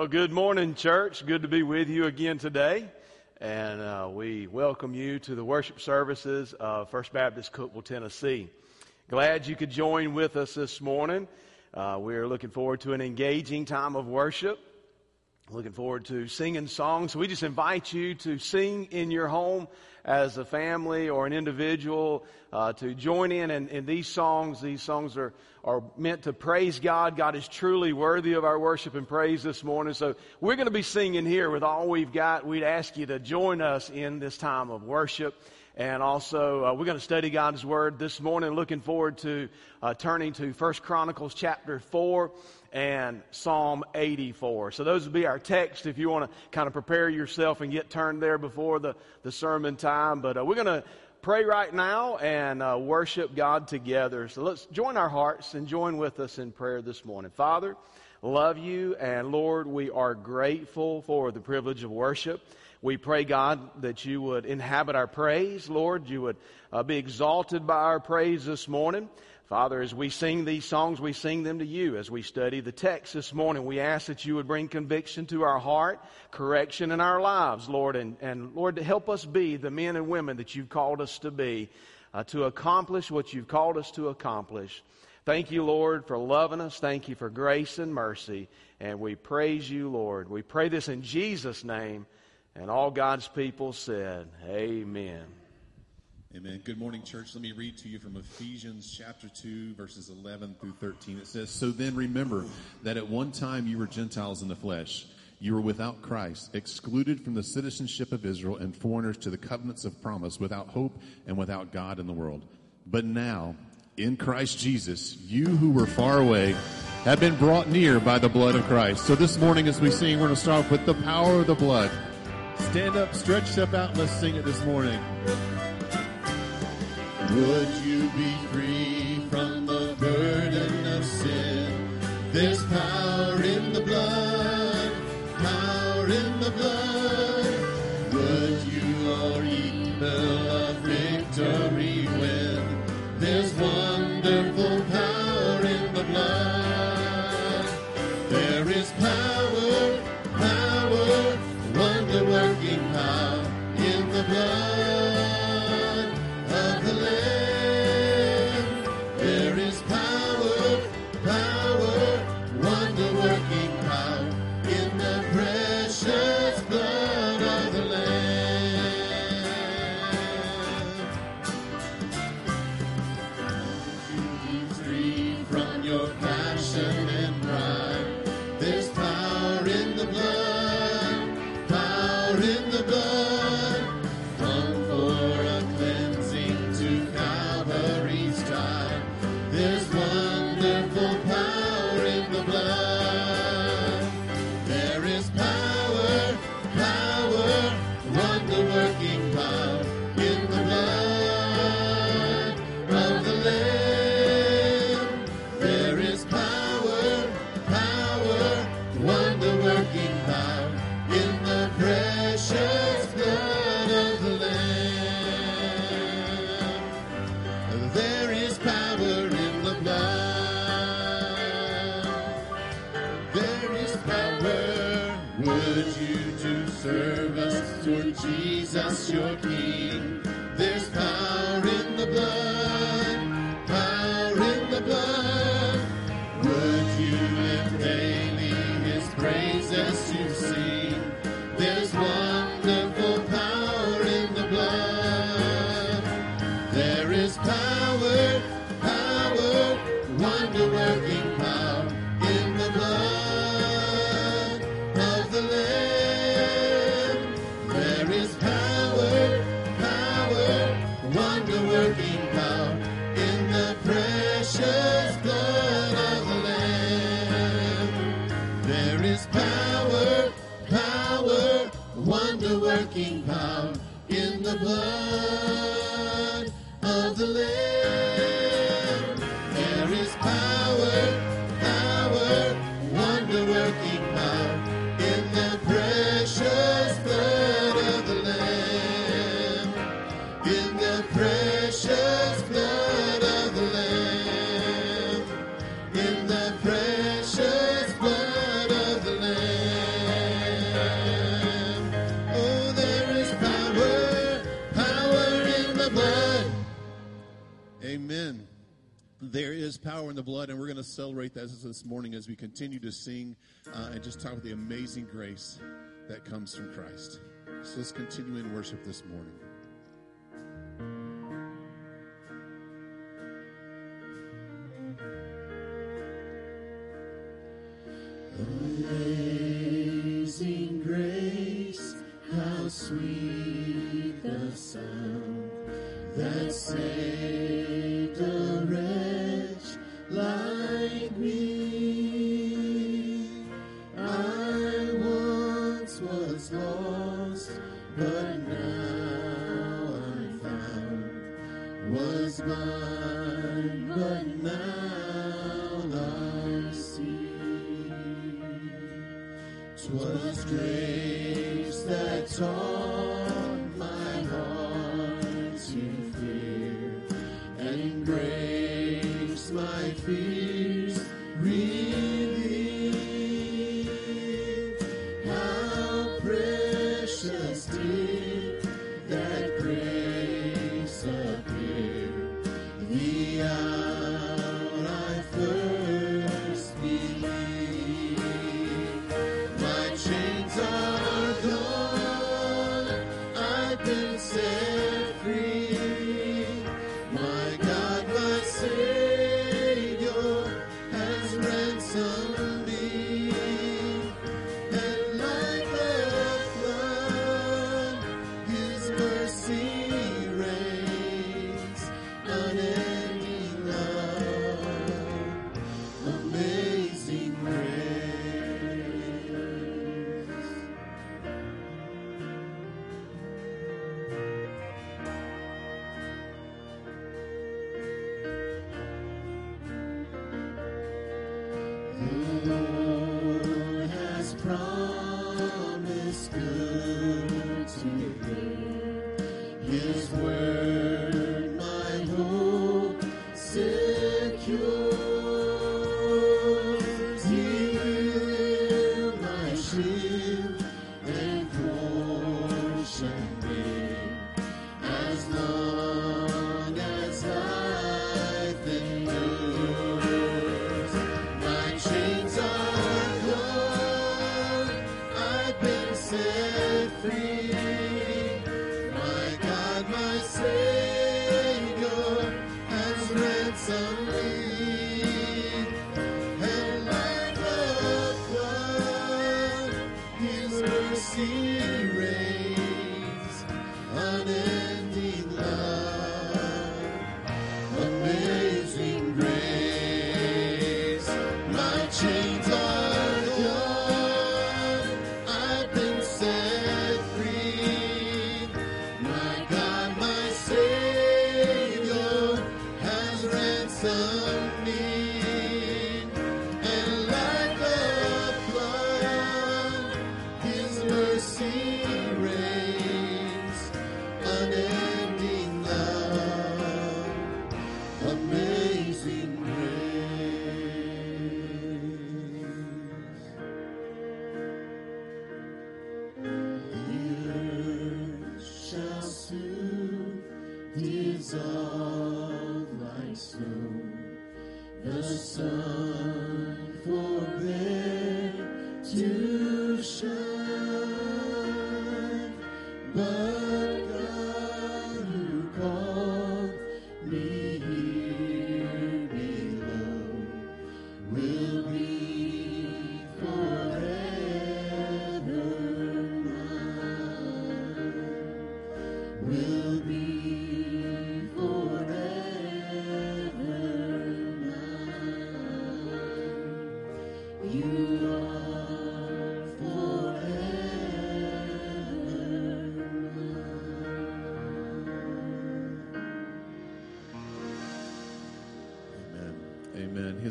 Well, good morning, church. Good to be with you again today. And uh, we welcome you to the worship services of First Baptist Cookeville, Tennessee. Glad you could join with us this morning. Uh, we're looking forward to an engaging time of worship. Looking forward to singing songs. So We just invite you to sing in your home as a family or an individual uh, to join in, in in these songs. These songs are are meant to praise God. God is truly worthy of our worship and praise this morning. So we're going to be singing here with all we've got. We'd ask you to join us in this time of worship. And also, uh, we're going to study God's Word this morning. Looking forward to uh, turning to First Chronicles chapter 4 and Psalm 84. So those will be our text if you want to kind of prepare yourself and get turned there before the, the sermon time. But uh, we're going to pray right now and uh, worship God together. So let's join our hearts and join with us in prayer this morning. Father, love you, and Lord, we are grateful for the privilege of worship. We pray, God, that you would inhabit our praise. Lord, you would uh, be exalted by our praise this morning. Father, as we sing these songs, we sing them to you. As we study the text this morning, we ask that you would bring conviction to our heart, correction in our lives, Lord, and, and Lord, to help us be the men and women that you've called us to be, uh, to accomplish what you've called us to accomplish. Thank you, Lord, for loving us. Thank you for grace and mercy. And we praise you, Lord. We pray this in Jesus' name. And all God's people said, Amen. Amen. Good morning, church. Let me read to you from Ephesians chapter 2, verses 11 through 13. It says, So then remember that at one time you were Gentiles in the flesh. You were without Christ, excluded from the citizenship of Israel and foreigners to the covenants of promise, without hope and without God in the world. But now, in Christ Jesus, you who were far away have been brought near by the blood of Christ. So this morning, as we sing, we're going to start off with the power of the blood. Stand up, stretch step out, let's sing it this morning. Would you be free from the burden of sin? this power in the blood of the Lamb. Power in the blood, and we're going to celebrate that this morning as we continue to sing uh, and just talk about the amazing grace that comes from Christ. So let's continue in worship this morning. Amazing grace, how sweet the sound that saved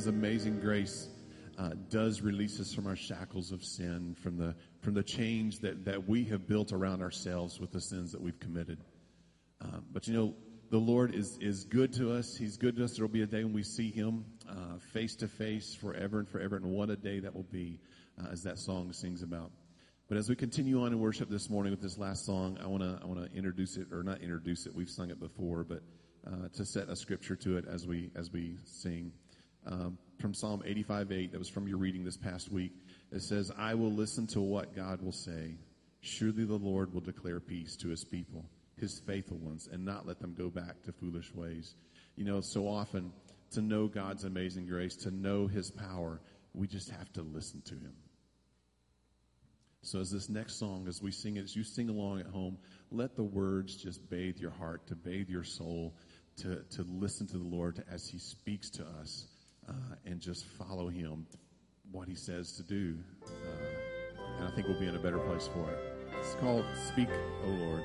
amazing grace uh, does release us from our shackles of sin, from the from the chains that that we have built around ourselves with the sins that we've committed. Uh, but you know, the Lord is is good to us. He's good to us. There will be a day when we see Him uh, face to face, forever and forever. And what a day that will be, uh, as that song sings about. But as we continue on in worship this morning with this last song, I want to I want to introduce it or not introduce it. We've sung it before, but uh, to set a scripture to it as we as we sing. Um, from Psalm 85 8, that was from your reading this past week. It says, I will listen to what God will say. Surely the Lord will declare peace to his people, his faithful ones, and not let them go back to foolish ways. You know, so often to know God's amazing grace, to know his power, we just have to listen to him. So as this next song, as we sing it, as you sing along at home, let the words just bathe your heart, to bathe your soul, to, to listen to the Lord as he speaks to us, uh, and just follow him, what he says to do. Uh, and I think we'll be in a better place for it. It's called Speak, O Lord.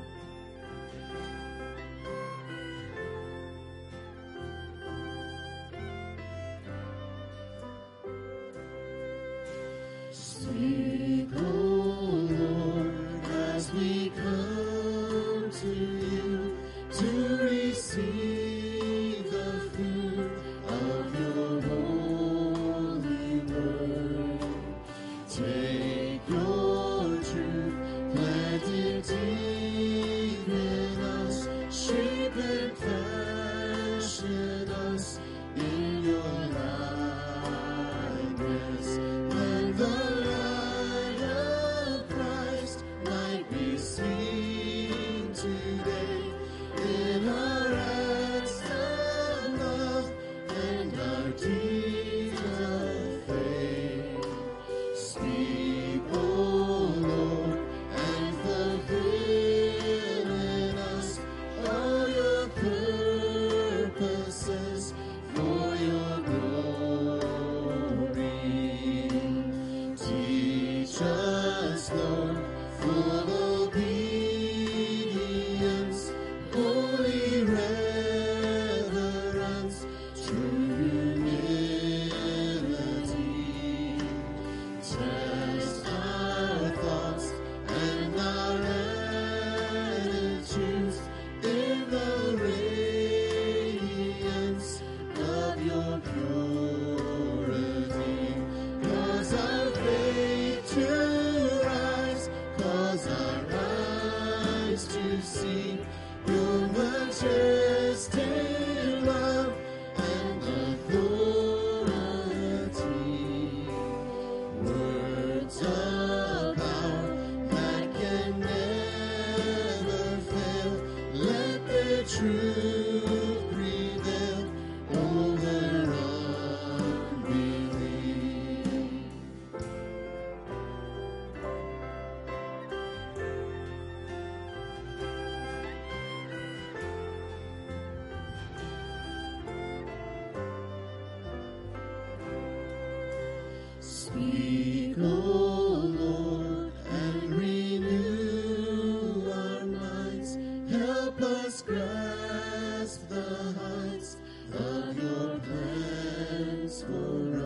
The heights of your plans for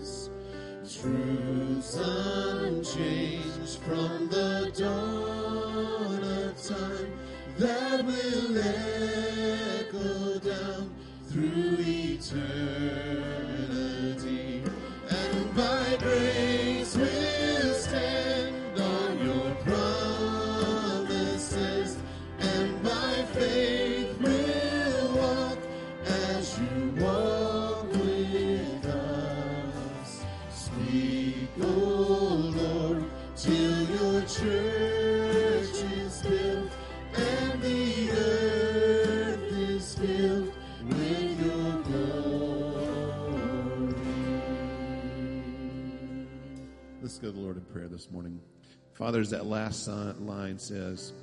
us. Truths unchanged from the dawn of time that will echo down through eternity. And by grace we'll this morning. Father, as that last line says,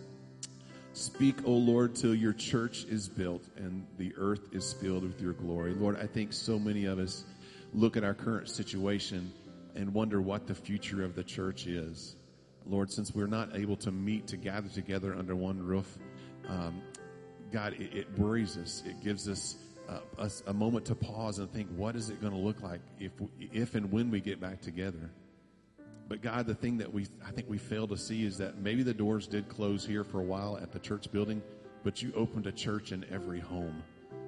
Speak, O Lord, till your church is built and the earth is filled with your glory. Lord, I think so many of us look at our current situation and wonder what the future of the church is. Lord, since we're not able to meet, to gather together under one roof, um, God, it, it worries us. It gives us uh, us a moment to pause and think, what is it going to look like if, if and when we get back together? But God, the thing that we I think we fail to see is that maybe the doors did close here for a while at the church building, but you opened a church in every home.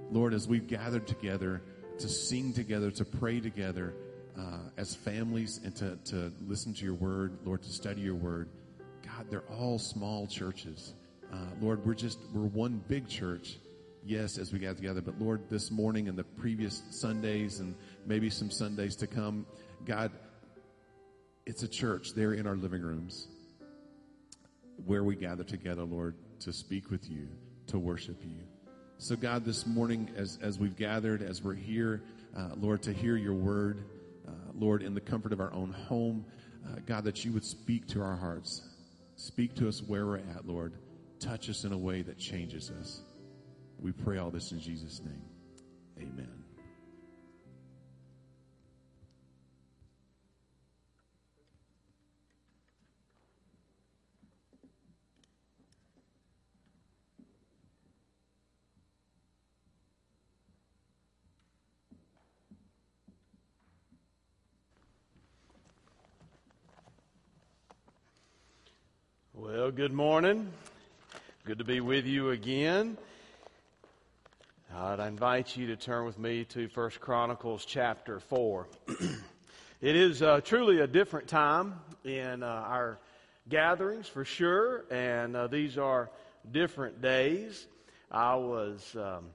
Lord, as we've gathered together to sing together, to pray together uh, as families, and to, to listen to your word, Lord, to study your word, God, they're all small churches. Uh, Lord, we're just we're one big church, yes, as we gather together, but Lord, this morning and the previous Sundays and maybe some Sundays to come, God, it's a church there in our living rooms where we gather together, Lord, to speak with you, to worship you. So, God, this morning, as, as we've gathered, as we're here, uh, Lord, to hear your word, uh, Lord, in the comfort of our own home, uh, God, that you would speak to our hearts. Speak to us where we're at, Lord. Touch us in a way that changes us. We pray all this in Jesus' name. Amen. Good morning. Good to be with you again. I'd invite you to turn with me to First Chronicles chapter 4. it is uh, truly a different time in uh, our gatherings for sure, and uh, these are different days. I was um,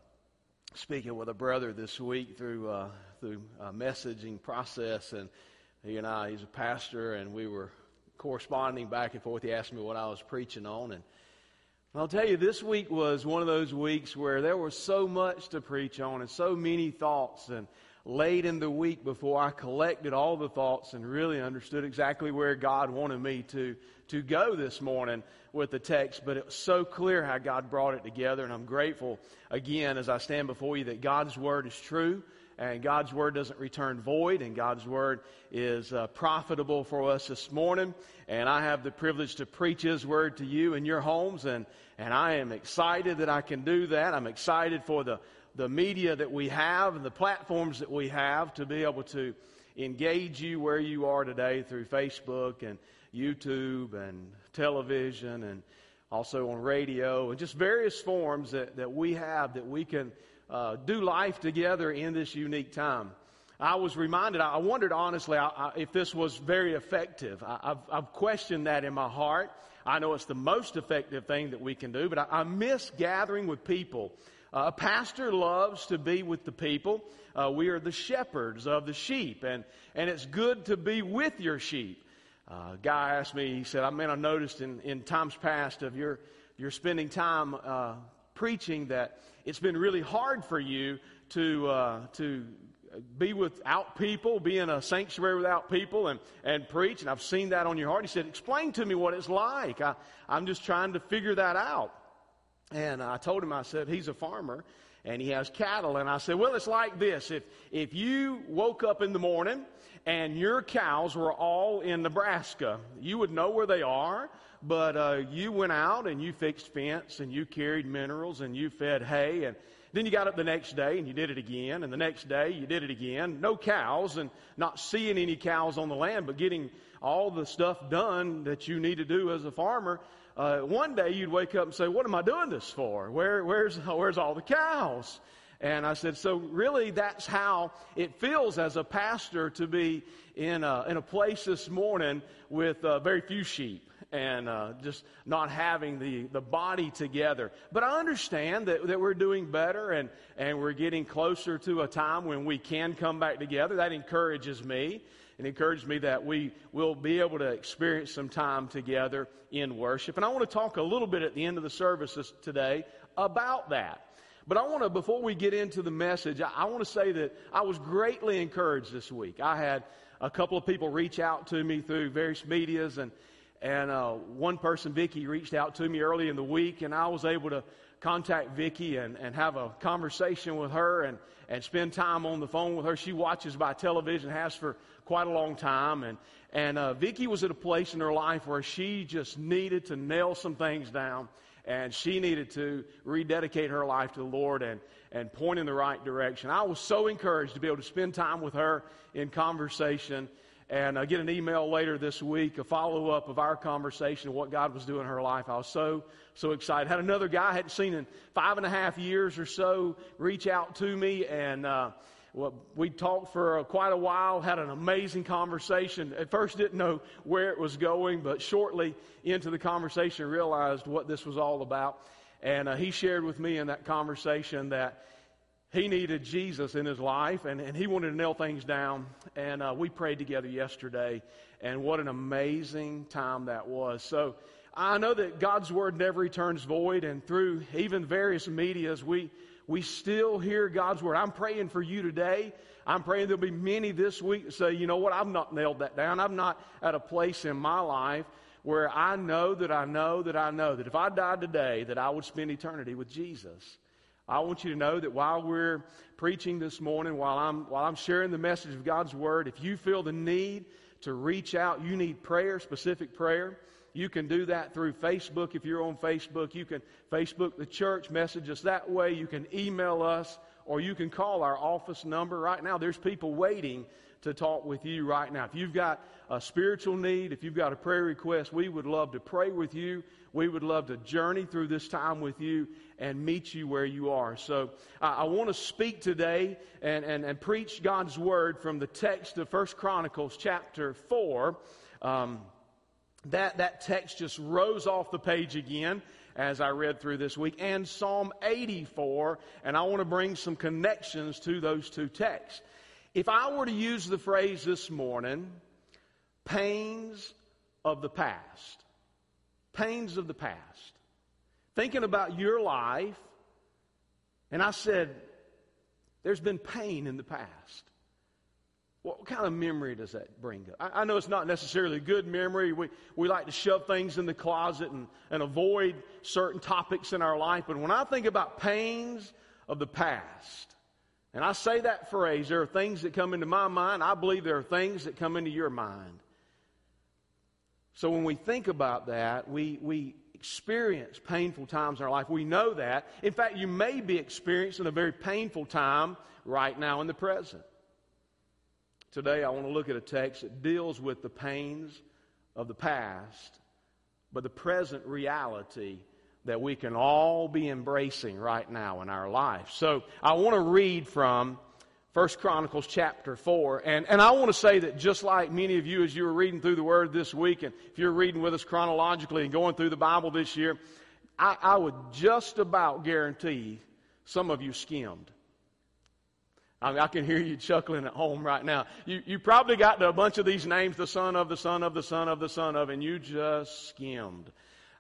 speaking with a brother this week through uh, through a messaging process, and he and I, he's a pastor, and we were corresponding back and forth. He asked me what I was preaching on, and I'll tell you, this week was one of those weeks where there was so much to preach on and so many thoughts. And late in the week, before I collected all the thoughts and really understood exactly where God wanted me to to go this morning with the text, but it was so clear how God brought it together, and I'm grateful again as I stand before you that God's word is true and God's word doesn't return void, and God's word is uh, profitable for us this morning. And I have the privilege to preach His word to you in your homes, and and I am excited that I can do that. I'm excited for the the media that we have and the platforms that we have to be able to engage you where you are today through Facebook and YouTube and television and also on radio and just various forms that, that we have that we can uh, do life together in this unique time. I was reminded, I wondered honestly I, I, if this was very effective. I, have I've questioned that in my heart. I know it's the most effective thing that we can do, but I, I miss gathering with people. Uh, a pastor loves to be with the people. Uh, we are the shepherds of the sheep, and, and it's good to be with your sheep. Uh, a guy asked me, he said, I mean, I noticed in, in times past of your, your spending time uh, preaching that it's been really hard for you to, uh, to be without people, be in a sanctuary without people and, and preach. And I've seen that on your heart. He said, explain to me what it's like. I, I'm just trying to figure that out. And I told him, I said, he's a farmer and he has cattle. And I said, well, it's like this. If, if you woke up in the morning and your cows were all in Nebraska, you would know where they are but uh, you went out and you fixed fence and you carried minerals and you fed hay and then you got up the next day and you did it again and the next day you did it again. No cows and not seeing any cows on the land, but getting all the stuff done that you need to do as a farmer. Uh, one day you'd wake up and say, "What am I doing this for? Where, where's where's all the cows?" And I said, so really that's how it feels as a pastor to be in a, in a place this morning with uh, very few sheep and uh, just not having the, the body together. But I understand that, that we're doing better and, and we're getting closer to a time when we can come back together. That encourages me. It encourages me that we will be able to experience some time together in worship. And I want to talk a little bit at the end of the services today about that. But I want to, before we get into the message, I, I want to say that I was greatly encouraged this week. I had a couple of people reach out to me through various medias and, and uh, one person, Vicky, reached out to me early in the week, and I was able to contact Vicky and, and have a conversation with her and, and spend time on the phone with her. She watches by television, has for quite a long time. And, and uh, Vicky was at a place in her life where she just needed to nail some things down, and she needed to rededicate her life to the Lord and, and point in the right direction. I was so encouraged to be able to spend time with her in conversation and I get an email later this week, a follow up of our conversation of what God was doing in her life. I was so, so excited. Had another guy I hadn't seen in five and a half years or so reach out to me and, uh, we talked for uh, quite a while, had an amazing conversation. At first didn't know where it was going, but shortly into the conversation realized what this was all about. And uh, he shared with me in that conversation that he needed Jesus in his life and, and he wanted to nail things down. And uh, we prayed together yesterday. And what an amazing time that was. So I know that God's word never returns void. And through even various medias, we, we still hear God's word. I'm praying for you today. I'm praying there'll be many this week that say, you know what, I've not nailed that down. I'm not at a place in my life where I know that I know that I know that if I died today, that I would spend eternity with Jesus. I want you to know that while we're preaching this morning, while I'm, while I'm sharing the message of God's Word, if you feel the need to reach out, you need prayer, specific prayer, you can do that through Facebook. If you're on Facebook, you can Facebook the church, message us that way. You can email us, or you can call our office number. Right now, there's people waiting to talk with you right now. If you've got a spiritual need, if you've got a prayer request, we would love to pray with you. We would love to journey through this time with you and meet you where you are. So I, want to speak today and, and, and preach God's word from the text of First Chronicles chapter 4. Um, that, that text just rose off the page again as I read through this week, and Psalm 84, and I want to bring some connections to those two texts. If I were to use the phrase this morning, pains of the past, pains of the past, thinking about your life, and I said, there's been pain in the past. What kind of memory does that bring up? I, I know it's not necessarily a good memory. We, we like to shove things in the closet and, and avoid certain topics in our life. But when I think about pains of the past, and I say that phrase, there are things that come into my mind. I believe there are things that come into your mind. So when we think about that, we, we experience painful times in our life. We know that. In fact, you may be experiencing a very painful time right now in the present. Today, I want to look at a text that deals with the pains of the past, but the present reality that we can all be embracing right now in our life. So I want to read from 1 Chronicles chapter 4. And, and I want to say that just like many of you, as you were reading through the Word this week, and if you're reading with us chronologically and going through the Bible this year, I, I would just about guarantee some of you skimmed. I mean, I can hear you chuckling at home right now. You, you probably got to a bunch of these names, the son of, the son of, the son of, the son of, and you just skimmed.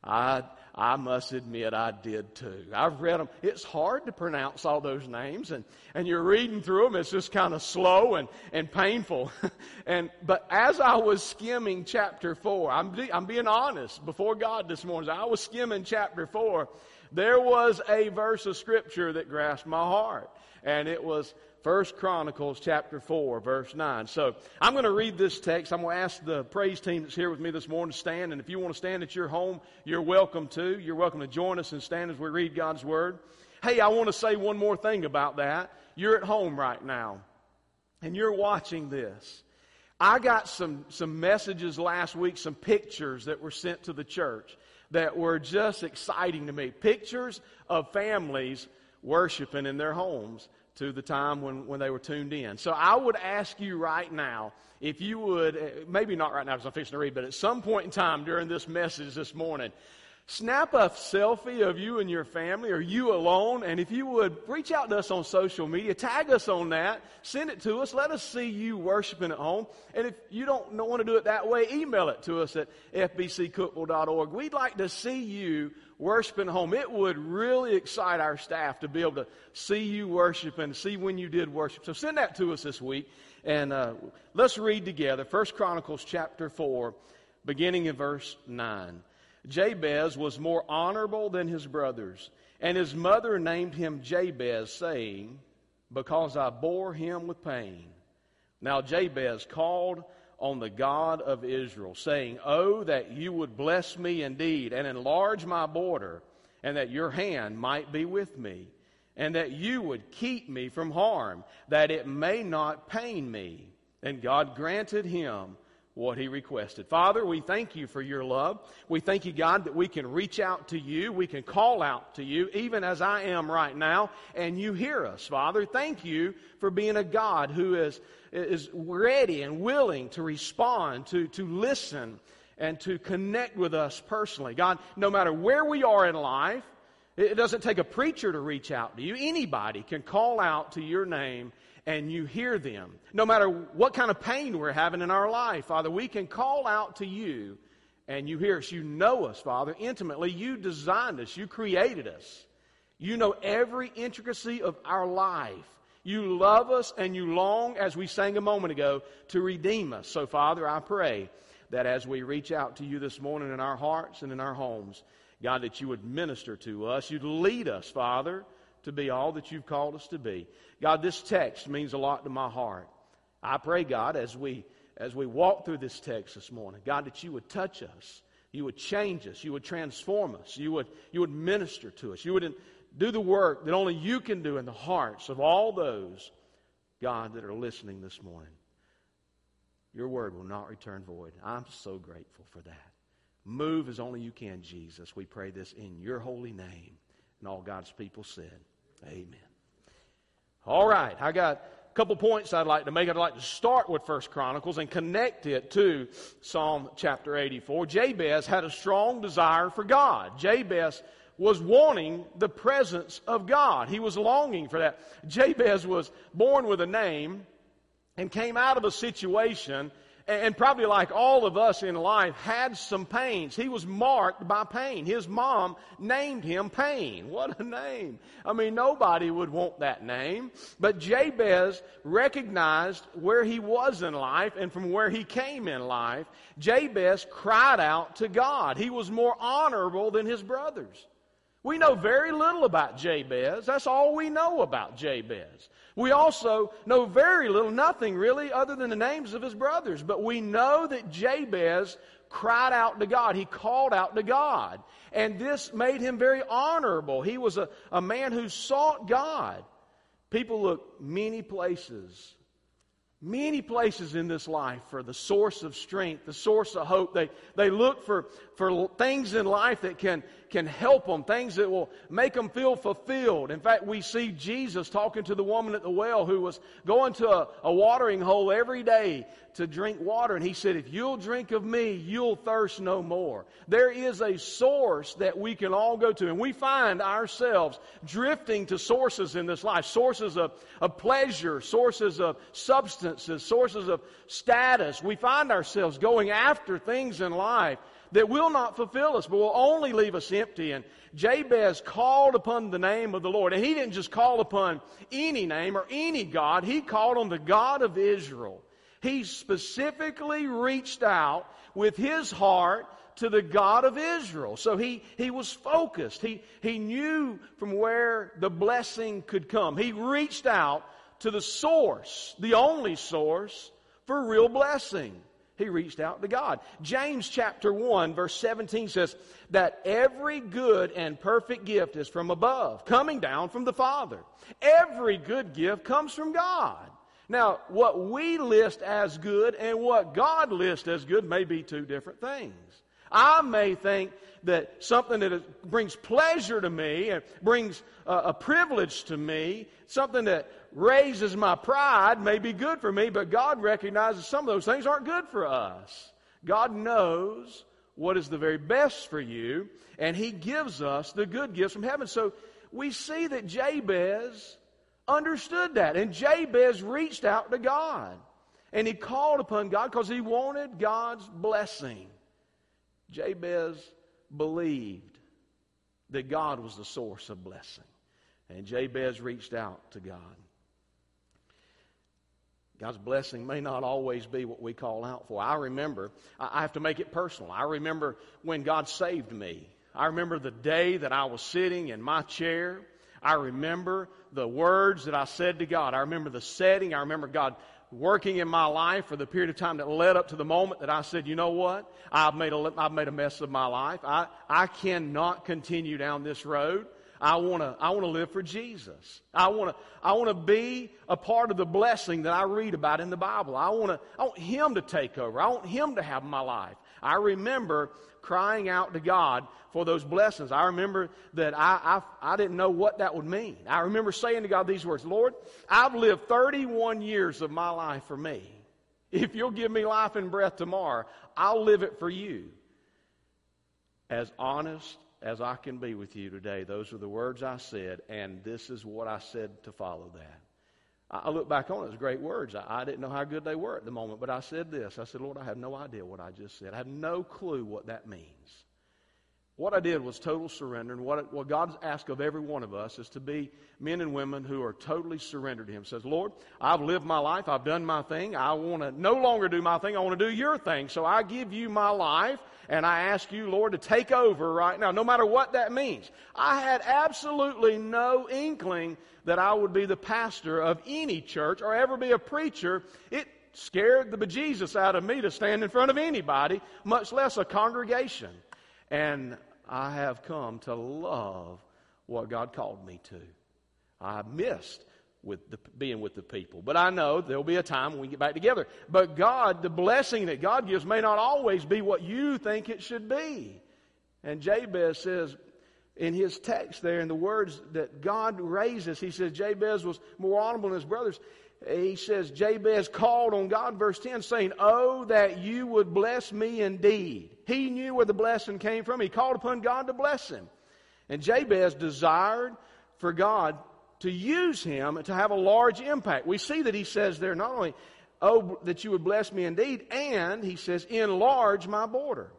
I, I must admit I did too. I've read them. It's hard to pronounce all those names and, and you're reading through them. It's just kind of slow and, and painful. and, but as I was skimming chapter four, I'm, I'm being honest before God this morning. I was skimming chapter four, there was a verse of scripture that grasped my heart. And it was First Chronicles chapter 4, verse 9. So I'm going to read this text. I'm going to ask the praise team that's here with me this morning to stand. And if you want to stand at your home, you're welcome to. You're welcome to join us and stand as we read God's Word. Hey, I want to say one more thing about that. You're at home right now, and you're watching this. I got some, some messages last week, some pictures that were sent to the church that were just exciting to me. Pictures of families worshiping in their homes to the time when, when they were tuned in. So I would ask you right now, if you would, eh, maybe not right now because I'm fixing to read, but at some point in time during this message this morning, snap a selfie of you and your family or you alone. And if you would reach out to us on social media, tag us on that, send it to us, let us see you worshiping at home. And if you don't want to do it that way, email it to us at fbccookeville.org. We'd like to see you worshiping at home. It would really excite our staff to be able to see you worship and see when you did worship. So send that to us this week. And uh, let's read together First Chronicles chapter 4, beginning in verse 9. Jabez was more honorable than his brothers, and his mother named him Jabez, saying, Because I bore him with pain. Now Jabez called on the God of Israel, saying, Oh, that you would bless me indeed and enlarge my border, and that your hand might be with me, and that you would keep me from harm, that it may not pain me. And God granted him what he requested. Father, we thank you for your love. We thank you, God, that we can reach out to you. We can call out to you, even as I am right now, and you hear us, Father. Thank you for being a God who is, is ready and willing to respond, to, to listen, and to connect with us personally. God, no matter where we are in life, It doesn't take a preacher to reach out to you. Anybody can call out to your name and you hear them. No matter what kind of pain we're having in our life, Father, we can call out to you and you hear us. You know us, Father, intimately. You designed us. You created us. You know every intricacy of our life. You love us and you long, as we sang a moment ago, to redeem us. So, Father, I pray that as we reach out to you this morning in our hearts and in our homes, God, that you would minister to us. You'd lead us, Father, to be all that you've called us to be. God, this text means a lot to my heart. I pray, God, as we as we walk through this text this morning, God, that you would touch us, you would change us, you would transform us, you would you would minister to us, you would do the work that only you can do in the hearts of all those, God, that are listening this morning. Your word will not return void. I'm so grateful for that. Move as only you can, Jesus. We pray this in your holy name. And all God's people said, Amen. All right, I got a couple points I'd like to make. I'd like to start with First Chronicles and connect it to Psalm chapter 84. Jabez had a strong desire for God. Jabez was wanting the presence of God. He was longing for that. Jabez was born with a name and came out of a situation and probably like all of us in life, had some pains. He was marked by pain. His mom named him Pain. What a name. I mean, nobody would want that name. But Jabez recognized where he was in life and from where he came in life. Jabez cried out to God. He was more honorable than his brothers. We know very little about Jabez. That's all we know about Jabez. We also know very little, nothing really, other than the names of his brothers. But we know that Jabez cried out to God. He called out to God. And this made him very honorable. He was a, a man who sought God. People look many places many places in this life for the source of strength, the source of hope. They, they look for, for things in life that can, can help them, things that will make them feel fulfilled. In fact, we see Jesus talking to the woman at the well who was going to a, a watering hole every day to drink water. And he said, If you'll drink of me, you'll thirst no more. There is a source that we can all go to. And we find ourselves drifting to sources in this life sources of, of pleasure, sources of substances, sources of status. We find ourselves going after things in life that will not fulfill us, but will only leave us empty. And Jabez called upon the name of the Lord. And he didn't just call upon any name or any God, he called on the God of Israel. He specifically reached out with his heart to the God of Israel. So he, he was focused. He, he knew from where the blessing could come. He reached out to the source, the only source for real blessing. He reached out to God. James chapter 1 verse 17 says that every good and perfect gift is from above, coming down from the Father. Every good gift comes from God. Now, what we list as good and what God lists as good may be two different things. I may think that something that brings pleasure to me and brings a privilege to me, something that raises my pride may be good for me, but God recognizes some of those things aren't good for us. God knows what is the very best for you, and He gives us the good gifts from heaven. So we see that Jabez understood that. And Jabez reached out to God. And he called upon God because he wanted God's blessing. Jabez believed that God was the source of blessing. And Jabez reached out to God. God's blessing may not always be what we call out for. I remember, I have to make it personal. I remember when God saved me. I remember the day that I was sitting in my chair I remember the words that I said to God. I remember the setting. I remember God working in my life for the period of time that led up to the moment that I said, you know what? I've made a, I've made a mess of my life. I, I cannot continue down this road. I want to, I want to live for Jesus. I want to, I want to be a part of the blessing that I read about in the Bible. I want to, I want Him to take over. I want Him to have my life. I remember crying out to God for those blessings. I remember that I, I, I didn't know what that would mean. I remember saying to God these words, Lord, I've lived 31 years of my life for me. If you'll give me life and breath tomorrow, I'll live it for you. As honest as I can be with you today, those are the words I said, and this is what I said to follow that. I look back on it as great words. I, I didn't know how good they were at the moment, but I said this. I said, Lord, I have no idea what I just said. I have no clue what that means. What I did was total surrender, and what, what God's asked of every one of us is to be men and women who are totally surrendered to Him. Says, Lord, I've lived my life, I've done my thing, I want to no longer do my thing, I want to do your thing. So I give you my life, and I ask you, Lord, to take over right now, no matter what that means. I had absolutely no inkling that I would be the pastor of any church or ever be a preacher. It scared the bejesus out of me to stand in front of anybody, much less a congregation. And I have come to love what God called me to. I missed with the, being with the people. But I know there'll be a time when we get back together. But God, the blessing that God gives may not always be what you think it should be. And Jabez says in his text there, in the words that God raises, he says Jabez was more honorable than his brothers. He says Jabez called on God, verse 10, saying, Oh, that you would bless me indeed. He knew where the blessing came from. He called upon God to bless him. And Jabez desired for God to use him to have a large impact. We see that he says there not only, oh, that you would bless me indeed, and he says, enlarge my border.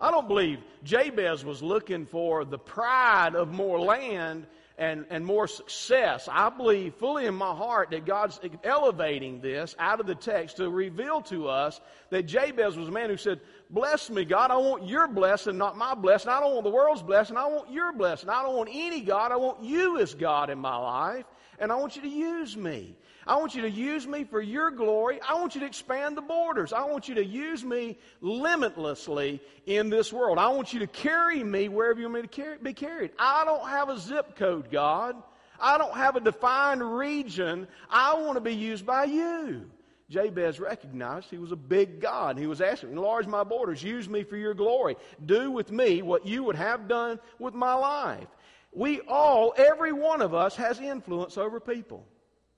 I don't believe Jabez was looking for the pride of more land and, and more success. I believe fully in my heart that God's elevating this out of the text to reveal to us that Jabez was a man who said, Bless me, God. I want your blessing, not my blessing. I don't want the world's blessing. I want your blessing. I don't want any God. I want you as God in my life. And I want you to use me. I want you to use me for your glory. I want you to expand the borders. I want you to use me limitlessly in this world. I want you to carry me wherever you want me to carry, be carried. I don't have a zip code, God. I don't have a defined region. I want to be used by you. Jabez recognized he was a big God. He was asking, enlarge my borders, use me for your glory. Do with me what you would have done with my life. We all, every one of us, has influence over people.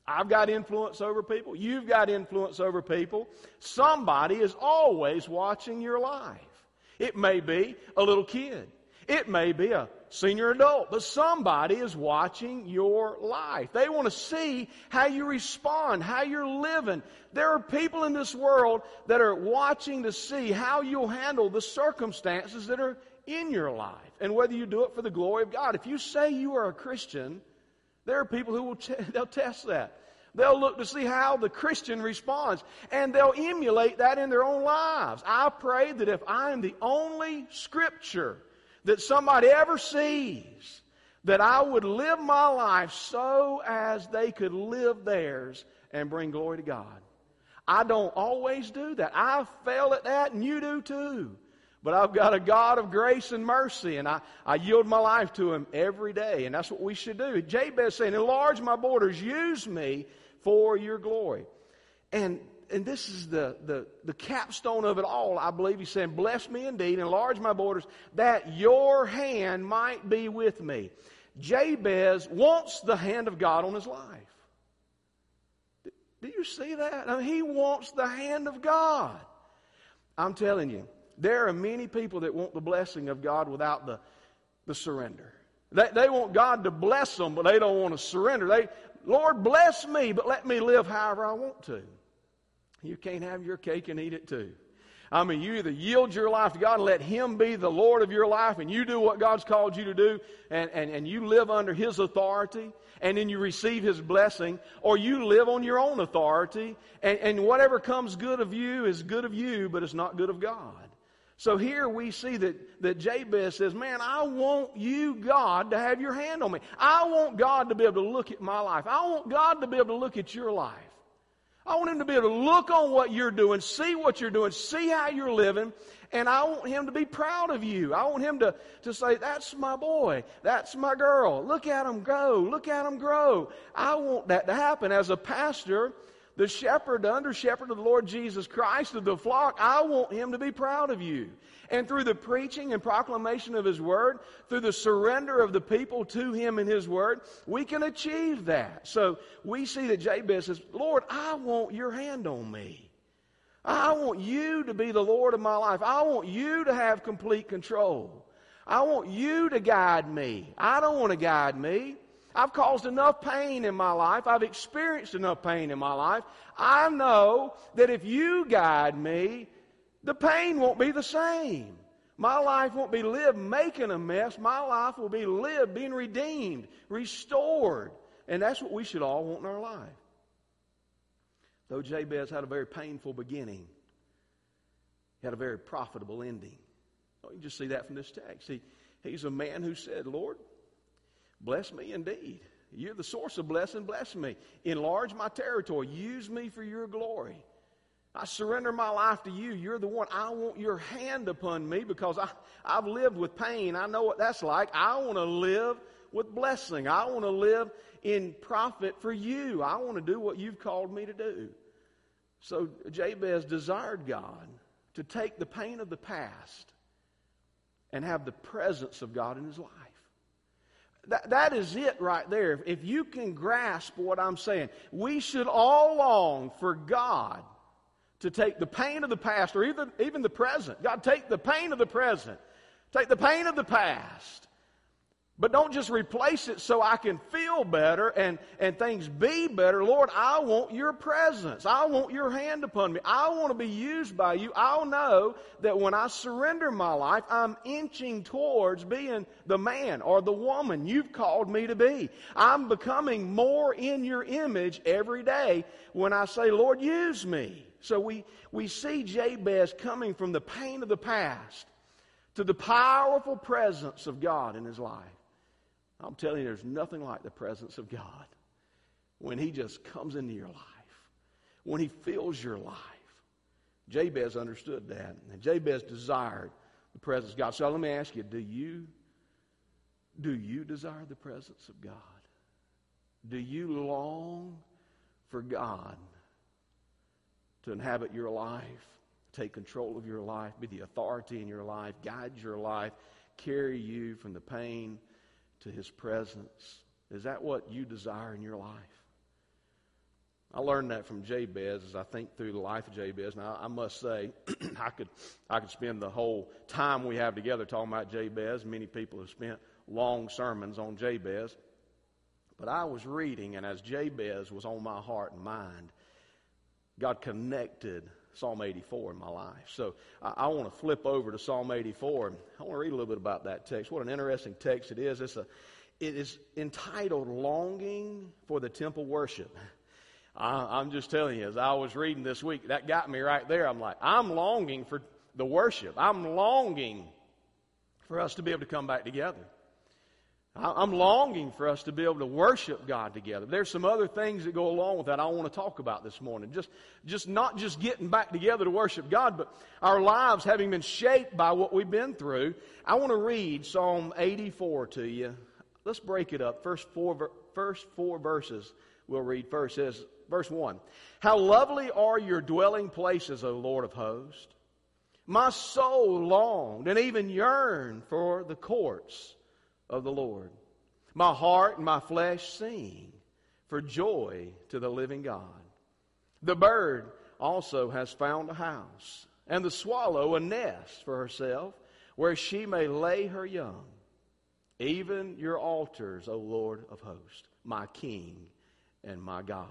I've got influence over people. You've got influence over people. Somebody is always watching your life. It may be a little kid. It may be a senior adult, but somebody is watching your life. They want to see how you respond, how you're living. There are people in this world that are watching to see how you'll handle the circumstances that are in your life and whether you do it for the glory of God. If you say you are a Christian, there are people who will t- they'll test that. They'll look to see how the Christian responds and they'll emulate that in their own lives. I pray that if I am the only scripture that somebody ever sees, that I would live my life so as they could live theirs and bring glory to God. I don't always do that. I fail at that and you do too. But I've got a God of grace and mercy, and I, I yield my life to Him every day, and that's what we should do. Jabez saying, Enlarge my borders, use me for your glory. And and this is the, the, the capstone of it all, I believe he's saying, Bless me indeed, enlarge my borders, that your hand might be with me. Jabez wants the hand of God on his life. Do you see that? I mean, he wants the hand of God. I'm telling you, there are many people that want the blessing of God without the, the surrender. They, they want God to bless them, but they don't want to surrender. They, Lord, bless me, but let me live however I want to. You can't have your cake and eat it too. I mean, you either yield your life to God and let Him be the Lord of your life and you do what God's called you to do and, and, and you live under His authority and then you receive His blessing, or you live on your own authority and, and whatever comes good of you is good of you, but it's not good of God. So here we see that, that Jabez says, Man, I want you, God, to have your hand on me. I want God to be able to look at my life. I want God to be able to look at your life. I want him to be able to look on what you're doing, see what you're doing, see how you're living, and I want him to be proud of you. I want him to, to say, That's my boy. That's my girl. Look at him grow. Look at him grow. I want that to happen. As a pastor, the shepherd, the under shepherd of the Lord Jesus Christ of the flock, I want him to be proud of you. And through the preaching and proclamation of his word, through the surrender of the people to him and his word, we can achieve that. So we see that Jabez says, Lord, I want your hand on me. I want you to be the Lord of my life. I want you to have complete control. I want you to guide me. I don't want to guide me. I've caused enough pain in my life. I've experienced enough pain in my life. I know that if you guide me, the pain won't be the same. My life won't be lived making a mess. My life will be lived being redeemed, restored. And that's what we should all want in our life. Though Jabez had a very painful beginning, he had a very profitable ending. You just see that from this text. He, he's a man who said, Lord, bless me indeed. You're the source of blessing. Bless me. Enlarge my territory. Use me for your glory. I surrender my life to you. You're the one. I want your hand upon me because I, I've lived with pain. I know what that's like. I want to live with blessing. I want to live in profit for you. I want to do what you've called me to do. So Jabez desired God to take the pain of the past and have the presence of God in his life. That, that is it right there. If you can grasp what I'm saying, we should all long for God to take the pain of the past or even, even the present. God, take the pain of the present, take the pain of the past, but don't just replace it so I can feel better and, and things be better. Lord, I want your presence. I want your hand upon me. I want to be used by you. I'll know that when I surrender my life, I'm inching towards being the man or the woman you've called me to be. I'm becoming more in your image every day when I say, Lord, use me. So we, we see Jabez coming from the pain of the past to the powerful presence of God in his life. I'm telling you, there's nothing like the presence of God when He just comes into your life, when He fills your life. Jabez understood that, and Jabez desired the presence of God. So let me ask you: Do you do you desire the presence of God? Do you long for God to inhabit your life, take control of your life, be the authority in your life, guide your life, carry you from the pain? To his presence. Is that what you desire in your life? I learned that from Jabez as I think through the life of Jabez. Now, I must say, I could, I could spend the whole time we have together talking about Jabez. Many people have spent long sermons on Jabez. But I was reading, and as Jabez was on my heart and mind, God connected Psalm 84 in my life. So I, I want to flip over to Psalm 84 and I want to read a little bit about that text. What an interesting text it is. It's a, it is entitled Longing for the Temple Worship. I, I'm just telling you, as I was reading this week, that got me right there. I'm like, I'm longing for the worship. I'm longing for us to be able to come back together. I'm longing for us to be able to worship God together. There's some other things that go along with that I want to talk about this morning. Just, just not just getting back together to worship God, but our lives having been shaped by what we've been through. I want to read Psalm 84 to you. Let's break it up. First four, first four verses we'll read first. Says, verse 1. How lovely are your dwelling places, O Lord of hosts. My soul longed and even yearned for the courts of the Lord. My heart and my flesh sing for joy to the living God. The bird also has found a house, and the swallow a nest for herself, where she may lay her young. Even your altars, O Lord of hosts, my King and my God.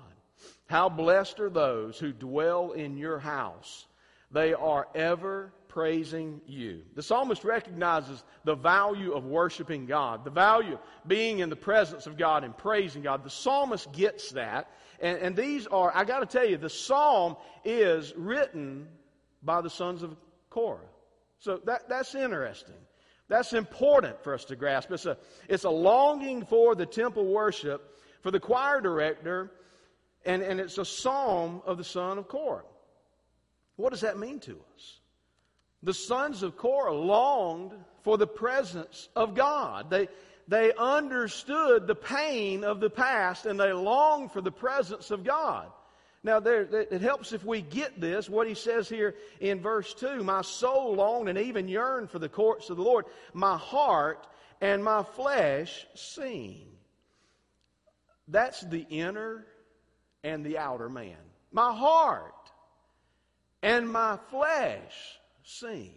How blessed are those who dwell in your house. They are ever praising you. The psalmist recognizes the value of worshiping God, the value of being in the presence of God and praising God. The psalmist gets that. And, and these are, I got to tell you, the psalm is written by the sons of Korah. So that, that's interesting. That's important for us to grasp. It's a, it's a longing for the temple worship for the choir director, and, and it's a psalm of the son of Korah. What does that mean to us? The sons of Korah longed for the presence of God. They, they understood the pain of the past and they longed for the presence of God. Now, there, it helps if we get this, what he says here in verse 2 My soul longed and even yearned for the courts of the Lord. My heart and my flesh sing. That's the inner and the outer man. My heart and my flesh sing.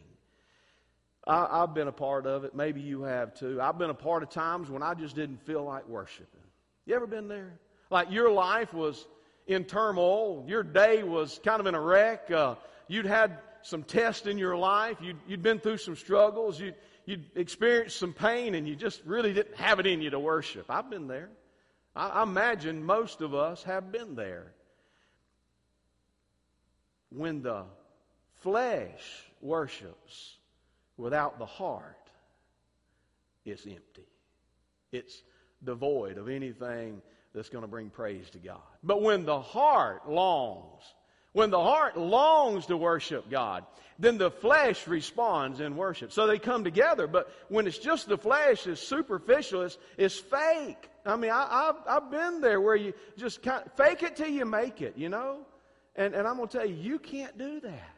I, I've been a part of it. Maybe you have too. I've been a part of times when I just didn't feel like worshiping. You ever been there? Like your life was in turmoil. Your day was kind of in a wreck. Uh, you'd had some tests in your life. You'd, you'd been through some struggles. You'd, you'd experienced some pain and you just really didn't have it in you to worship. I've been there. I, I imagine most of us have been there. When the flesh worships without the heart, it's empty. It's devoid of anything that's going to bring praise to God. But when the heart longs, when the heart longs to worship God, then the flesh responds in worship. So they come together, but when it's just the flesh, it's superficial, it's, it's fake. I mean, I, have I've been there where you just kind of fake it till you make it, you know? And, and I'm going to tell you, you can't do that.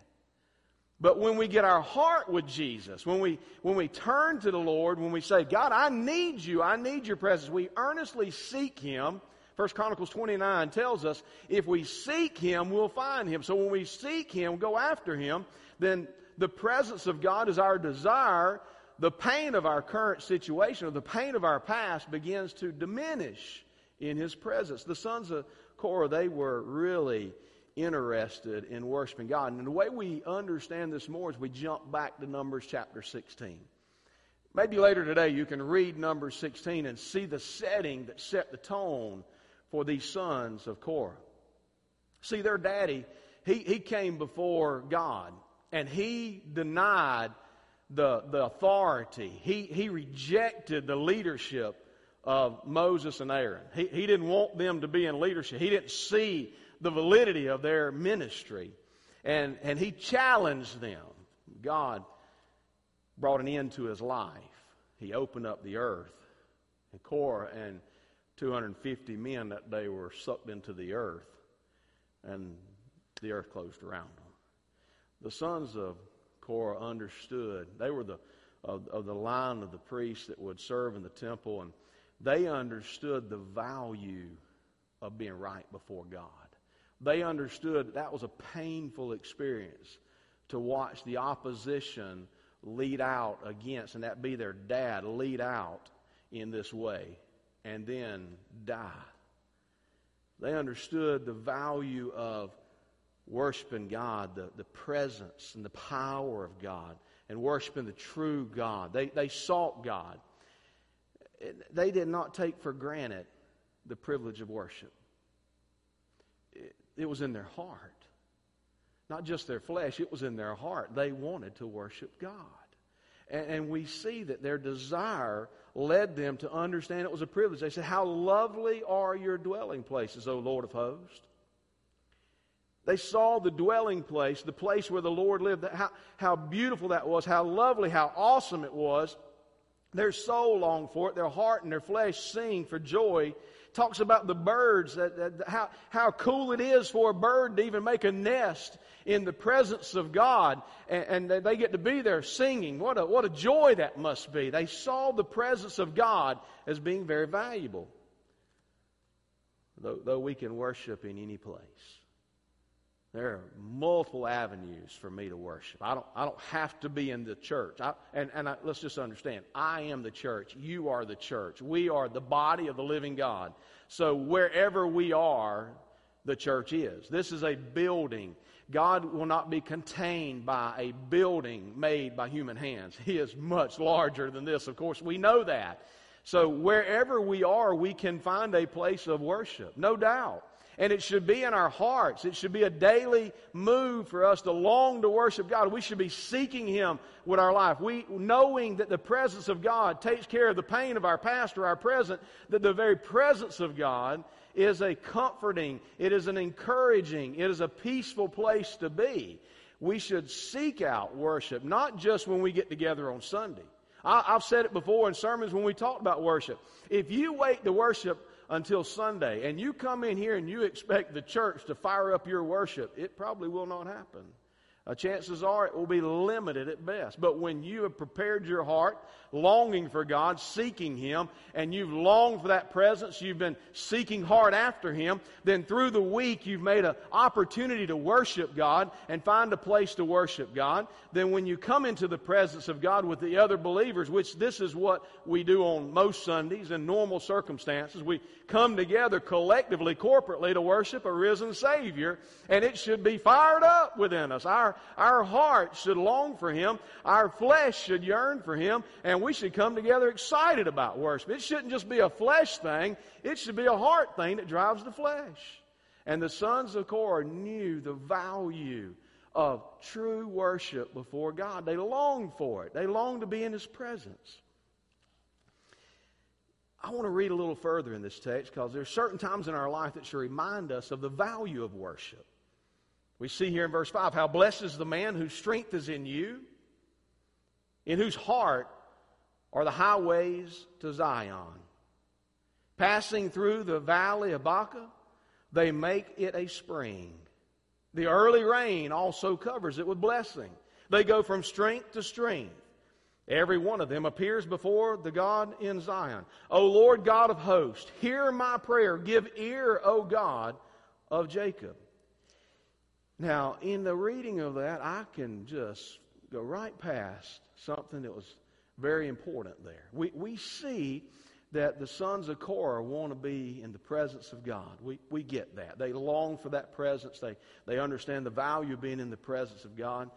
But when we get our heart with Jesus, when we, when we turn to the Lord, when we say, God, I need you, I need your presence, we earnestly seek Him. First Chronicles 29 tells us, if we seek Him, we'll find Him. So when we seek Him, go after Him, then the presence of God is our desire. The pain of our current situation, or the pain of our past, begins to diminish in His presence. The sons of Korah, they were really interested in worshiping God. And the way we understand this more is we jump back to Numbers chapter 16. Maybe later today you can read Numbers 16 and see the setting that set the tone for these sons of Korah. See, their daddy, he, he came before God and he denied the, the authority. He, he rejected the leadership of Moses and Aaron. He, he didn't want them to be in leadership. He didn't see the validity of their ministry. And, and he challenged them. God brought an end to his life. He opened up the earth. And Korah and 250 men that day were sucked into the earth. And the earth closed around them. The sons of Korah understood. They were the, of, of the line of the priests that would serve in the temple. And they understood the value of being right before God. They understood that was a painful experience to watch the opposition lead out against, and that be their dad, lead out in this way and then die. They understood the value of worshiping God, the, the presence and the power of God, and worshiping the true God. They, they sought God. They did not take for granted the privilege of worship. It was in their heart. Not just their flesh, it was in their heart. They wanted to worship God. And, and, we see that their desire led them to understand it was a privilege. They said, How lovely are your dwelling places, O Lord of hosts. They saw the dwelling place, the place where the Lord lived, how, how beautiful that was, how lovely, how awesome it was. Their soul longed for it, their heart and their flesh sing for joy talks about the birds, that, that, how, how cool it is for a bird to even make a nest in the presence of God. And, and they get to be there singing. What a, what a joy that must be. They saw the presence of God as being very valuable. Though, though we can worship in any place. There are multiple avenues for me to worship. I don't, I don't have to be in the church. I, and and I, let's just understand I am the church. You are the church. We are the body of the living God. So wherever we are, the church is. This is a building. God will not be contained by a building made by human hands. He is much larger than this. Of course, we know that. So wherever we are, we can find a place of worship. No doubt. And it should be in our hearts. It should be a daily move for us to long to worship God. We should be seeking Him with our life. We, knowing that the presence of God takes care of the pain of our past or our present, that the very presence of God is a comforting, it is an encouraging, it is a peaceful place to be. We should seek out worship, not just when we get together on Sunday. I, have said it before in sermons when we talked about worship. If you wait to worship until Sunday and you come in here and you expect the church to fire up your worship, it probably will not happen. Uh, chances are it will be limited at best. But when you have prepared your heart, longing for God, seeking Him, and you've longed for that presence, you've been seeking hard after Him, then through the week you've made an opportunity to worship God and find a place to worship God. Then when you come into the presence of God with the other believers, which this is what we do on most Sundays in normal circumstances, we come together collectively, corporately to worship a risen Savior, and it should be fired up within us. Our our heart should long for Him. Our flesh should yearn for Him. And we should come together excited about worship. It shouldn't just be a flesh thing. It should be a heart thing that drives the flesh. And the sons of Korah knew the value of true worship before God. They longed for it. They longed to be in His presence. I want to read a little further in this text because there are certain times in our life that should remind us of the value of worship. We see here in verse 5 how blessed is the man whose strength is in you, in whose heart are the highways to Zion. Passing through the valley of Baca, they make it a spring. The early rain also covers it with blessing. They go from strength to strength. Every one of them appears before the God in Zion. O Lord God of hosts, hear my prayer. Give ear, O God of Jacob. Now, in the reading of that, I can just go right past something that was very important there. We, we see that the sons of Korah want to be in the presence of God. We, we get that. They long for that presence. They, they understand the value of being in the presence of God.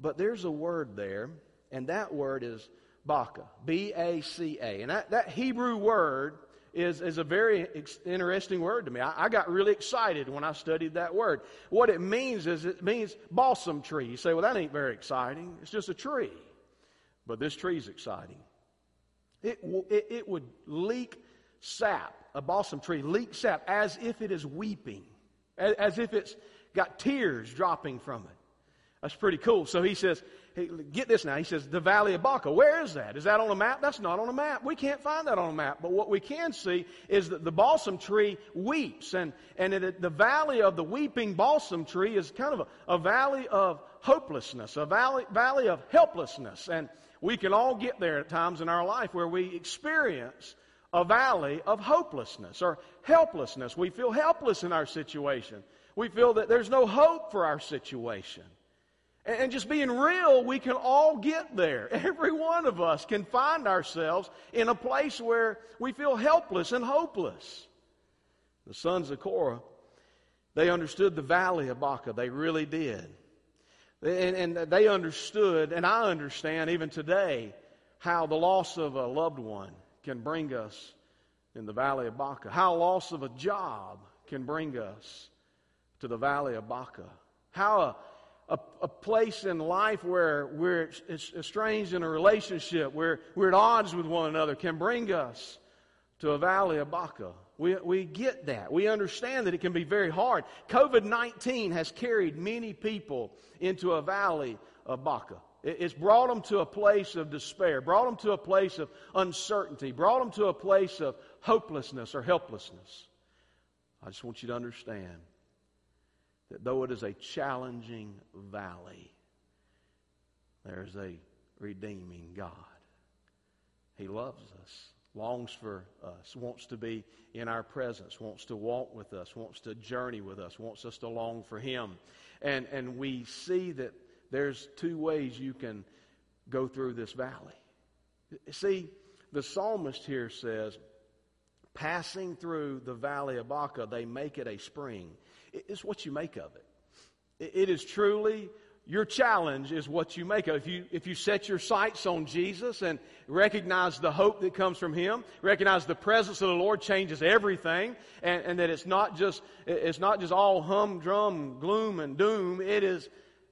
But there's a word there, and that word is Baca. B A C A. And that, that Hebrew word is, is a very interesting word to me. I, I, got really excited when I studied that word. What it means is it means balsam tree. You say, well, that ain't very exciting. It's just a tree. But this tree is exciting. It, it, it would leak sap, a balsam tree, leak sap as if it is weeping, as, as if it's got tears dropping from it. That's pretty cool. So he says, get this now. He says, the Valley of Baca. Where is that? Is that on a map? That's not on a map. We can't find that on a map. But what we can see is that the balsam tree weeps. And, and it, the valley of the weeping balsam tree is kind of a, a valley of hopelessness, a valley, valley of helplessness. And we can all get there at times in our life where we experience a valley of hopelessness or helplessness. We feel helpless in our situation. We feel that there's no hope for our situation. And just being real, we can all get there. Every one of us can find ourselves in a place where we feel helpless and hopeless. The sons of Korah, they understood the valley of Baca. They really did. And, and they understood, and I understand even today, how the loss of a loved one can bring us in the valley of Baca. How loss of a job can bring us to the valley of Baca. How a a, a place in life where we're estranged in a relationship, where we're at odds with one another, can bring us to a valley of Baca. We, we get that. We understand that it can be very hard. COVID 19 has carried many people into a valley of Baca. It's brought them to a place of despair, brought them to a place of uncertainty, brought them to a place of hopelessness or helplessness. I just want you to understand that though it is a challenging valley, there's a redeeming God. He loves us, longs for us, wants to be in our presence, wants to walk with us, wants to journey with us, wants us to long for Him. And, and we see that there's two ways you can go through this valley. See, the psalmist here says, passing through the valley of Baca, they make it a spring. It's what you make of it. It is truly your challenge is what you make of. If you, if you set your sights on Jesus and recognize the hope that comes from Him, recognize the presence of the Lord changes everything, and, and that it's not just, it's not just all humdrum, gloom, and doom. It is,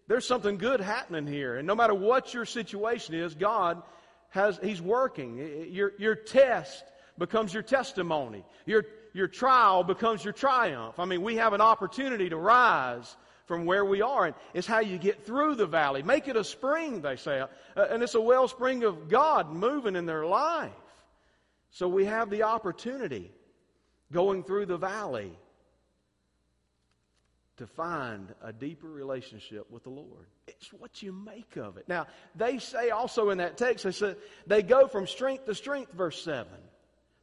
there's something good happening here. And no matter what your situation is, God has, He's working. Your, your test becomes your testimony. Your, your trial becomes your triumph. I mean, we have an opportunity to rise from where we are. And it's how you get through the valley. Make it a spring, they say. Uh, and it's a wellspring of God moving in their life. So we have the opportunity going through the valley. to find a deeper relationship with the Lord. It's what you make of it. Now, they say also in that text, they say they go from strength to strength, verse 7.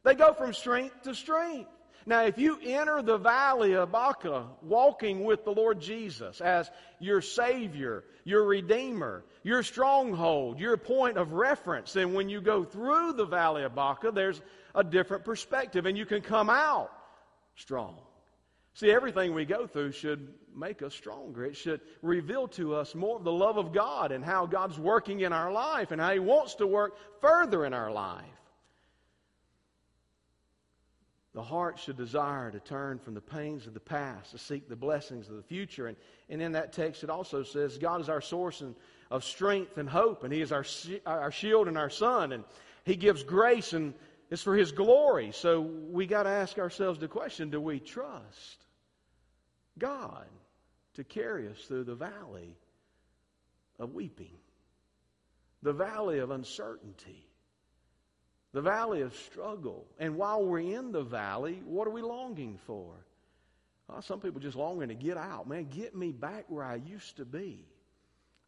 They go from strength to strength. Now, if you enter the valley of Baca walking with the Lord Jesus as your Savior, your Redeemer, your stronghold, your point of reference, then when you go through the valley of Baca, there's a different perspective and you can come out strong. See, everything we go through should make us stronger. It should reveal to us more of the love of God and how God's working in our life and how He wants to work further in our life. The heart should desire to turn from the pains of the past to seek the blessings of the future. And, and in that text, it also says God is our source and, of strength and hope, and He is our, our shield and our sun, and He gives grace, and it's for His glory. So we got to ask ourselves the question do we trust God to carry us through the valley of weeping, the valley of uncertainty? The valley of struggle. And while we're in the valley, what are we longing for? Well, some people just longing to get out. Man, get me back where I used to be.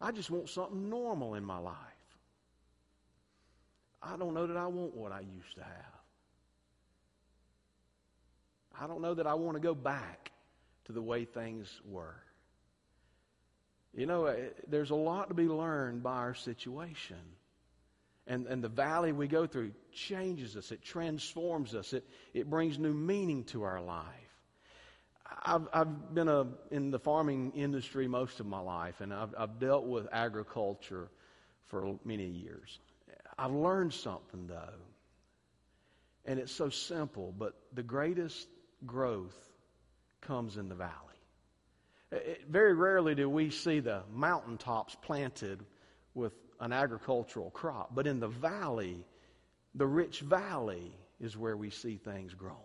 I just want something normal in my life. I don't know that I want what I used to have. I don't know that I want to go back to the way things were. You know, eh, there's a lot to be learned by our situation. And, and the valley we go through changes us, it transforms us, it, it brings new meaning to our life. I've, I've been a, in the farming industry most of my life, and I've, I've dealt with agriculture for many years. I've learned something, though, and it's so simple, but the greatest growth comes in the valley. It, very rarely do we see the mountaintops planted with an agricultural crop. But in the valley, the rich valley is where we see things grown.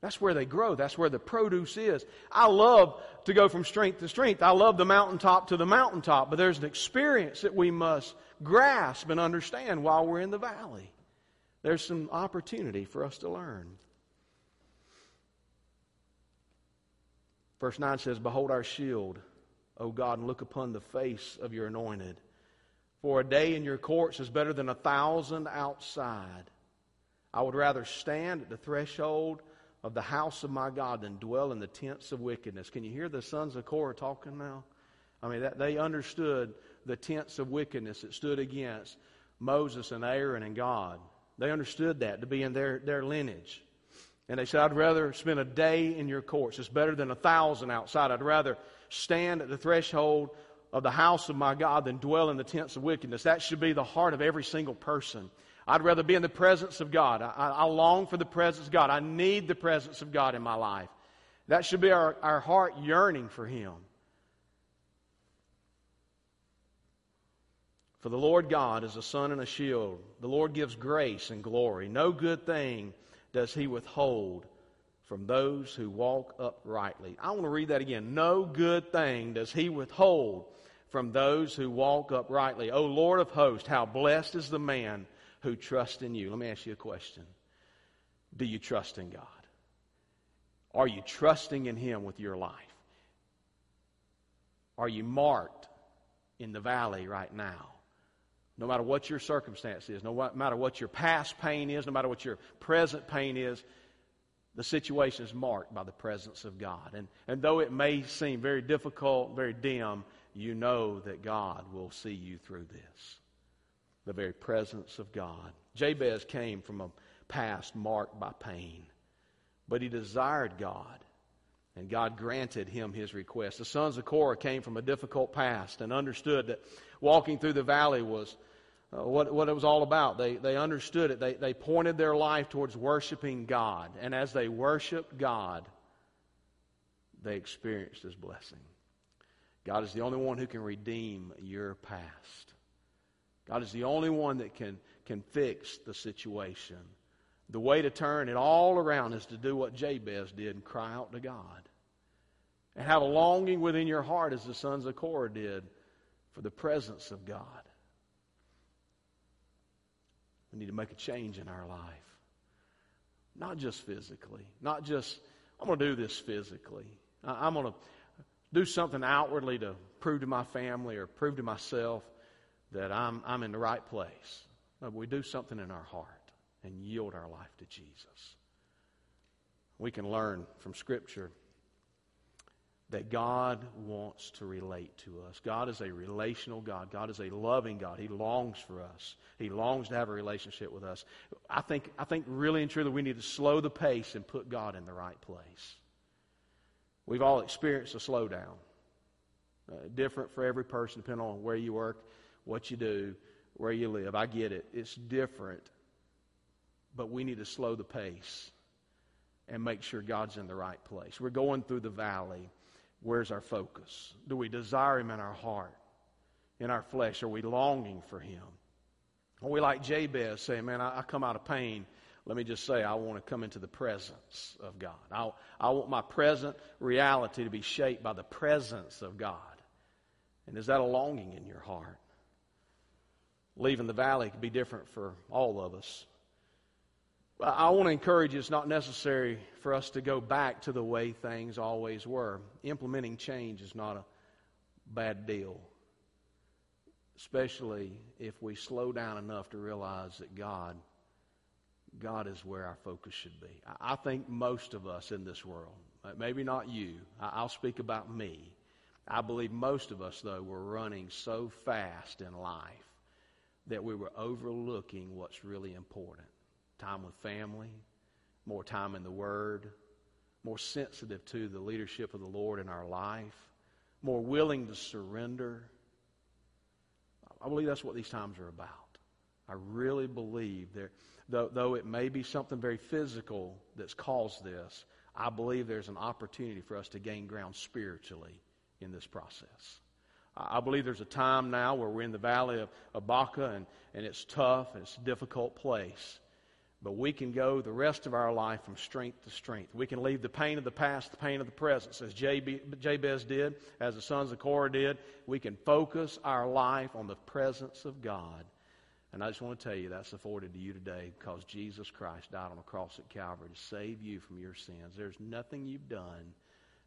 That's where they grow. That's where the produce is. I love to go from strength to strength. I love the mountaintop to the mountaintop, but there's an experience that we must grasp and understand while we're in the valley. There's some opportunity for us to learn. Verse 9 says, Behold our shield, O God, and look upon the face of your anointed. For a day in your courts is better than a thousand outside. I would rather stand at the threshold of the house of my God than dwell in the tents of wickedness. Can you hear the sons of Korah talking now? I mean, that, they understood the tents of wickedness that stood against Moses and Aaron and God. They understood that to be in their, their lineage. And they said, I'd rather spend a day in your courts. It's better than a thousand outside. I'd rather stand at the threshold of the house of my God than dwell in the tents of wickedness. That should be the heart of every single person. I'd rather be in the presence of God. I, I, long for the presence of God. I need the presence of God in my life. That should be our, our heart yearning for Him. For the Lord God is a sun and a shield. The Lord gives grace and glory. No good thing does He withhold from those who walk uprightly. I want to read that again. No good thing does He withhold from those who walk uprightly. O Lord of hosts, how blessed is the man who trusts in you. Let me ask you a question. Do you trust in God? Are you trusting in Him with your life? Are you marked in the valley right now? No matter what your circumstance is, no matter what your past pain is, no matter what your present pain is, the situation is marked by the presence of God. And, and though it may seem very difficult, very dim, you know that God will see you through this. The very presence of God. Jabez came from a past marked by pain, but he desired God, and God granted him his request. The sons of Korah came from a difficult past and understood that walking through the valley was uh, what, what it was all about. They, they understood it. They, they pointed their life towards worshiping God. And as they worshiped God, they experienced His blessing. God is the only one who can redeem your past. God is the only one that can, can fix the situation. The way to turn it all around is to do what Jabez did and cry out to God. And have a longing within your heart, as the sons of Korah did, for the presence of God. We need to make a change in our life. Not just physically, not just, I'm going to do this physically. I'm going to do something outwardly to prove to my family or prove to myself that I'm, I'm in the right place. No, we do something in our heart and yield our life to Jesus. We can learn from Scripture that God wants to relate to us. God is a relational God. God is a loving God. He longs for us. He longs to have a relationship with us. I think, I think really and truly we need to slow the pace and put God in the right place. We've all experienced a slowdown. Uh, different for every person, depending on where you work, what you do, where you live. I get it. It's different. But we need to slow the pace and make sure God's in the right place. We're going through the valley. Where's our focus? Do we desire Him in our heart, in our flesh? Are we longing for Him? Are we like Jabez saying, Man, I, I come out of pain. Let me just say, I want to come into the presence of God. I, I want my present reality to be shaped by the presence of God. And is that a longing in your heart? Leaving the valley could be different for all of us. I want to encourage you, it's not necessary for us to go back to the way things always were. Implementing change is not a bad deal, especially if we slow down enough to realize that God, God is where our focus should be. I think most of us in this world, uh, maybe not you, I'll speak about me. I believe most of us, though, were running so fast in life that we were overlooking what's really important time with family, more time in the Word, more sensitive to the leadership of the Lord in our life, more willing to surrender. I believe that's what these times are about. I really believe that, though, though it may be something very physical that's caused this, I believe there's an opportunity for us to gain ground spiritually in this process. I believe there's a time now where we're in the valley of, of Baca and, and it's tough and it's a difficult place. But we can go the rest of our life from strength to strength. We can leave the pain of the past, the pain of the present, as Jabez did, as the sons of Korah did. We can focus our life on the presence of God. And I just want to tell you that's afforded to you today because Jesus Christ died on the cross at Calvary to save you from your sins. There's nothing you've done,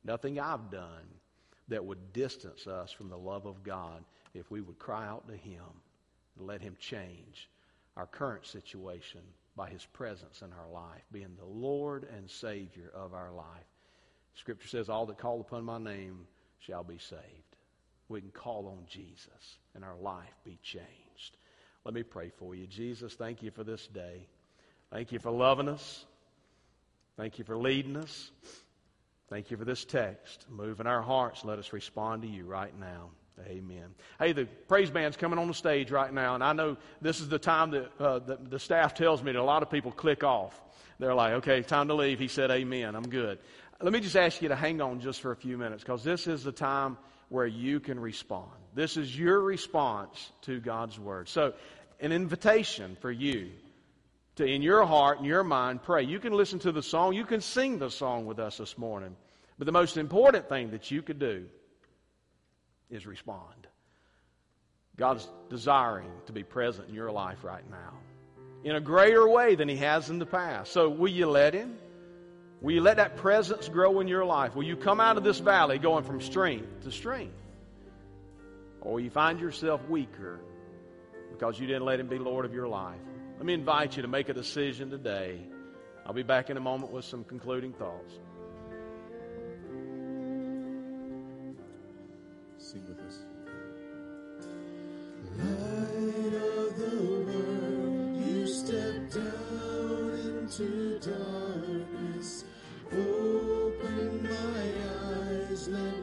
nothing I've done that would distance us from the love of God if we would cry out to Him and let Him change our current situation by His presence in our life, being the Lord and Savior of our life. Scripture says, All that call upon my name shall be saved. We can call on Jesus and our life be changed. Let me pray for you. Jesus, thank you for this day. Thank you for loving us. Thank you for leading us. Thank you for this text. Move in our hearts. Let us respond to you right now. Amen. Hey, the praise band's coming on the stage right now, and I know this is the time that uh, the, the staff tells me that a lot of people click off. They're like, okay, time to leave. He said, Amen. I'm good. Let me just ask you to hang on just for a few minutes because this is the time where you can respond. This is your response to God's Word. So, an invitation for you to, in your heart and your mind, pray. You can listen to the song, you can sing the song with us this morning. But the most important thing that you could do is respond. God's desiring to be present in your life right now in a greater way than He has in the past. So, will you let Him? Will you let that presence grow in your life? Will you come out of this valley going from strength to strength? Or will you find yourself weaker because you didn't let Him be Lord of your life? Let me invite you to make a decision today. I'll be back in a moment with some concluding thoughts. Sing with us. Light of the world, you step down into darkness. My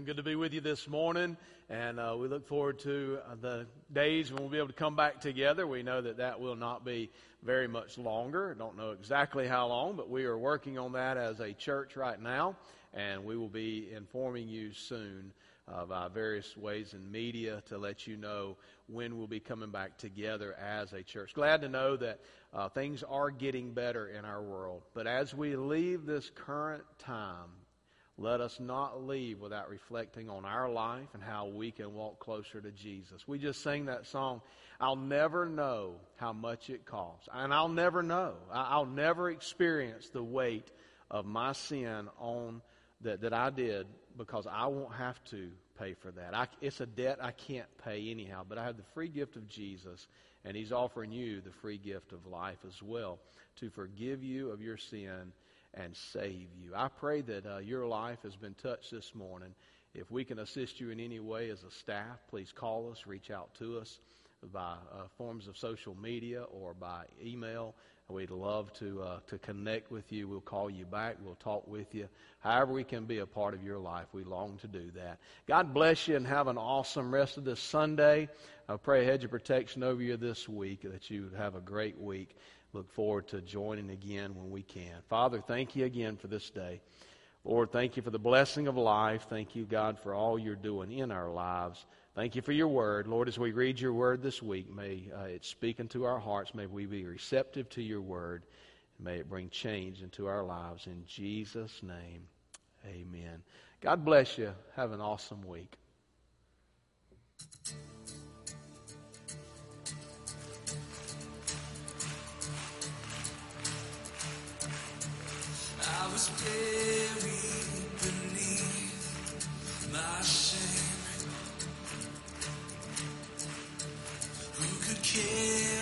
Been good to be with you this morning, and uh, we look forward to uh, the days when we'll be able to come back together. We know that that will not be very much longer. Don't know exactly how long, but we are working on that as a church right now, and we will be informing you soon of various ways in media to let you know when we'll be coming back together as a church. Glad to know that uh, things are getting better in our world, but as we leave this current time, let us not leave without reflecting on our life and how we can walk closer to Jesus. We just sang that song, I'll never know how much it costs. And I'll never know. I'll never experience the weight of my sin on that, that I did because I won't have to pay for that. I, it's a debt I can't pay anyhow, but I have the free gift of Jesus, and He's offering you the free gift of life as well to forgive you of your sin and save you. I pray that uh, your life has been touched this morning. If we can assist you in any way as a staff, please call us, reach out to us by uh, forms of social media or by email. We'd love to uh, to connect with you. We'll call you back. We'll talk with you. However, we can be a part of your life. We long to do that. God bless you and have an awesome rest of this Sunday. I pray a hedge of protection over you this week that you have a great week. Look forward to joining again when we can. Father, thank you again for this day. Lord, thank you for the blessing of life. Thank you, God, for all you're doing in our lives. Thank you for your word. Lord, as we read your word this week, may uh, it speak into our hearts. May we be receptive to your word. May it bring change into our lives. In Jesus' name, amen. God bless you. Have an awesome week. was buried beneath my shame. Who could care?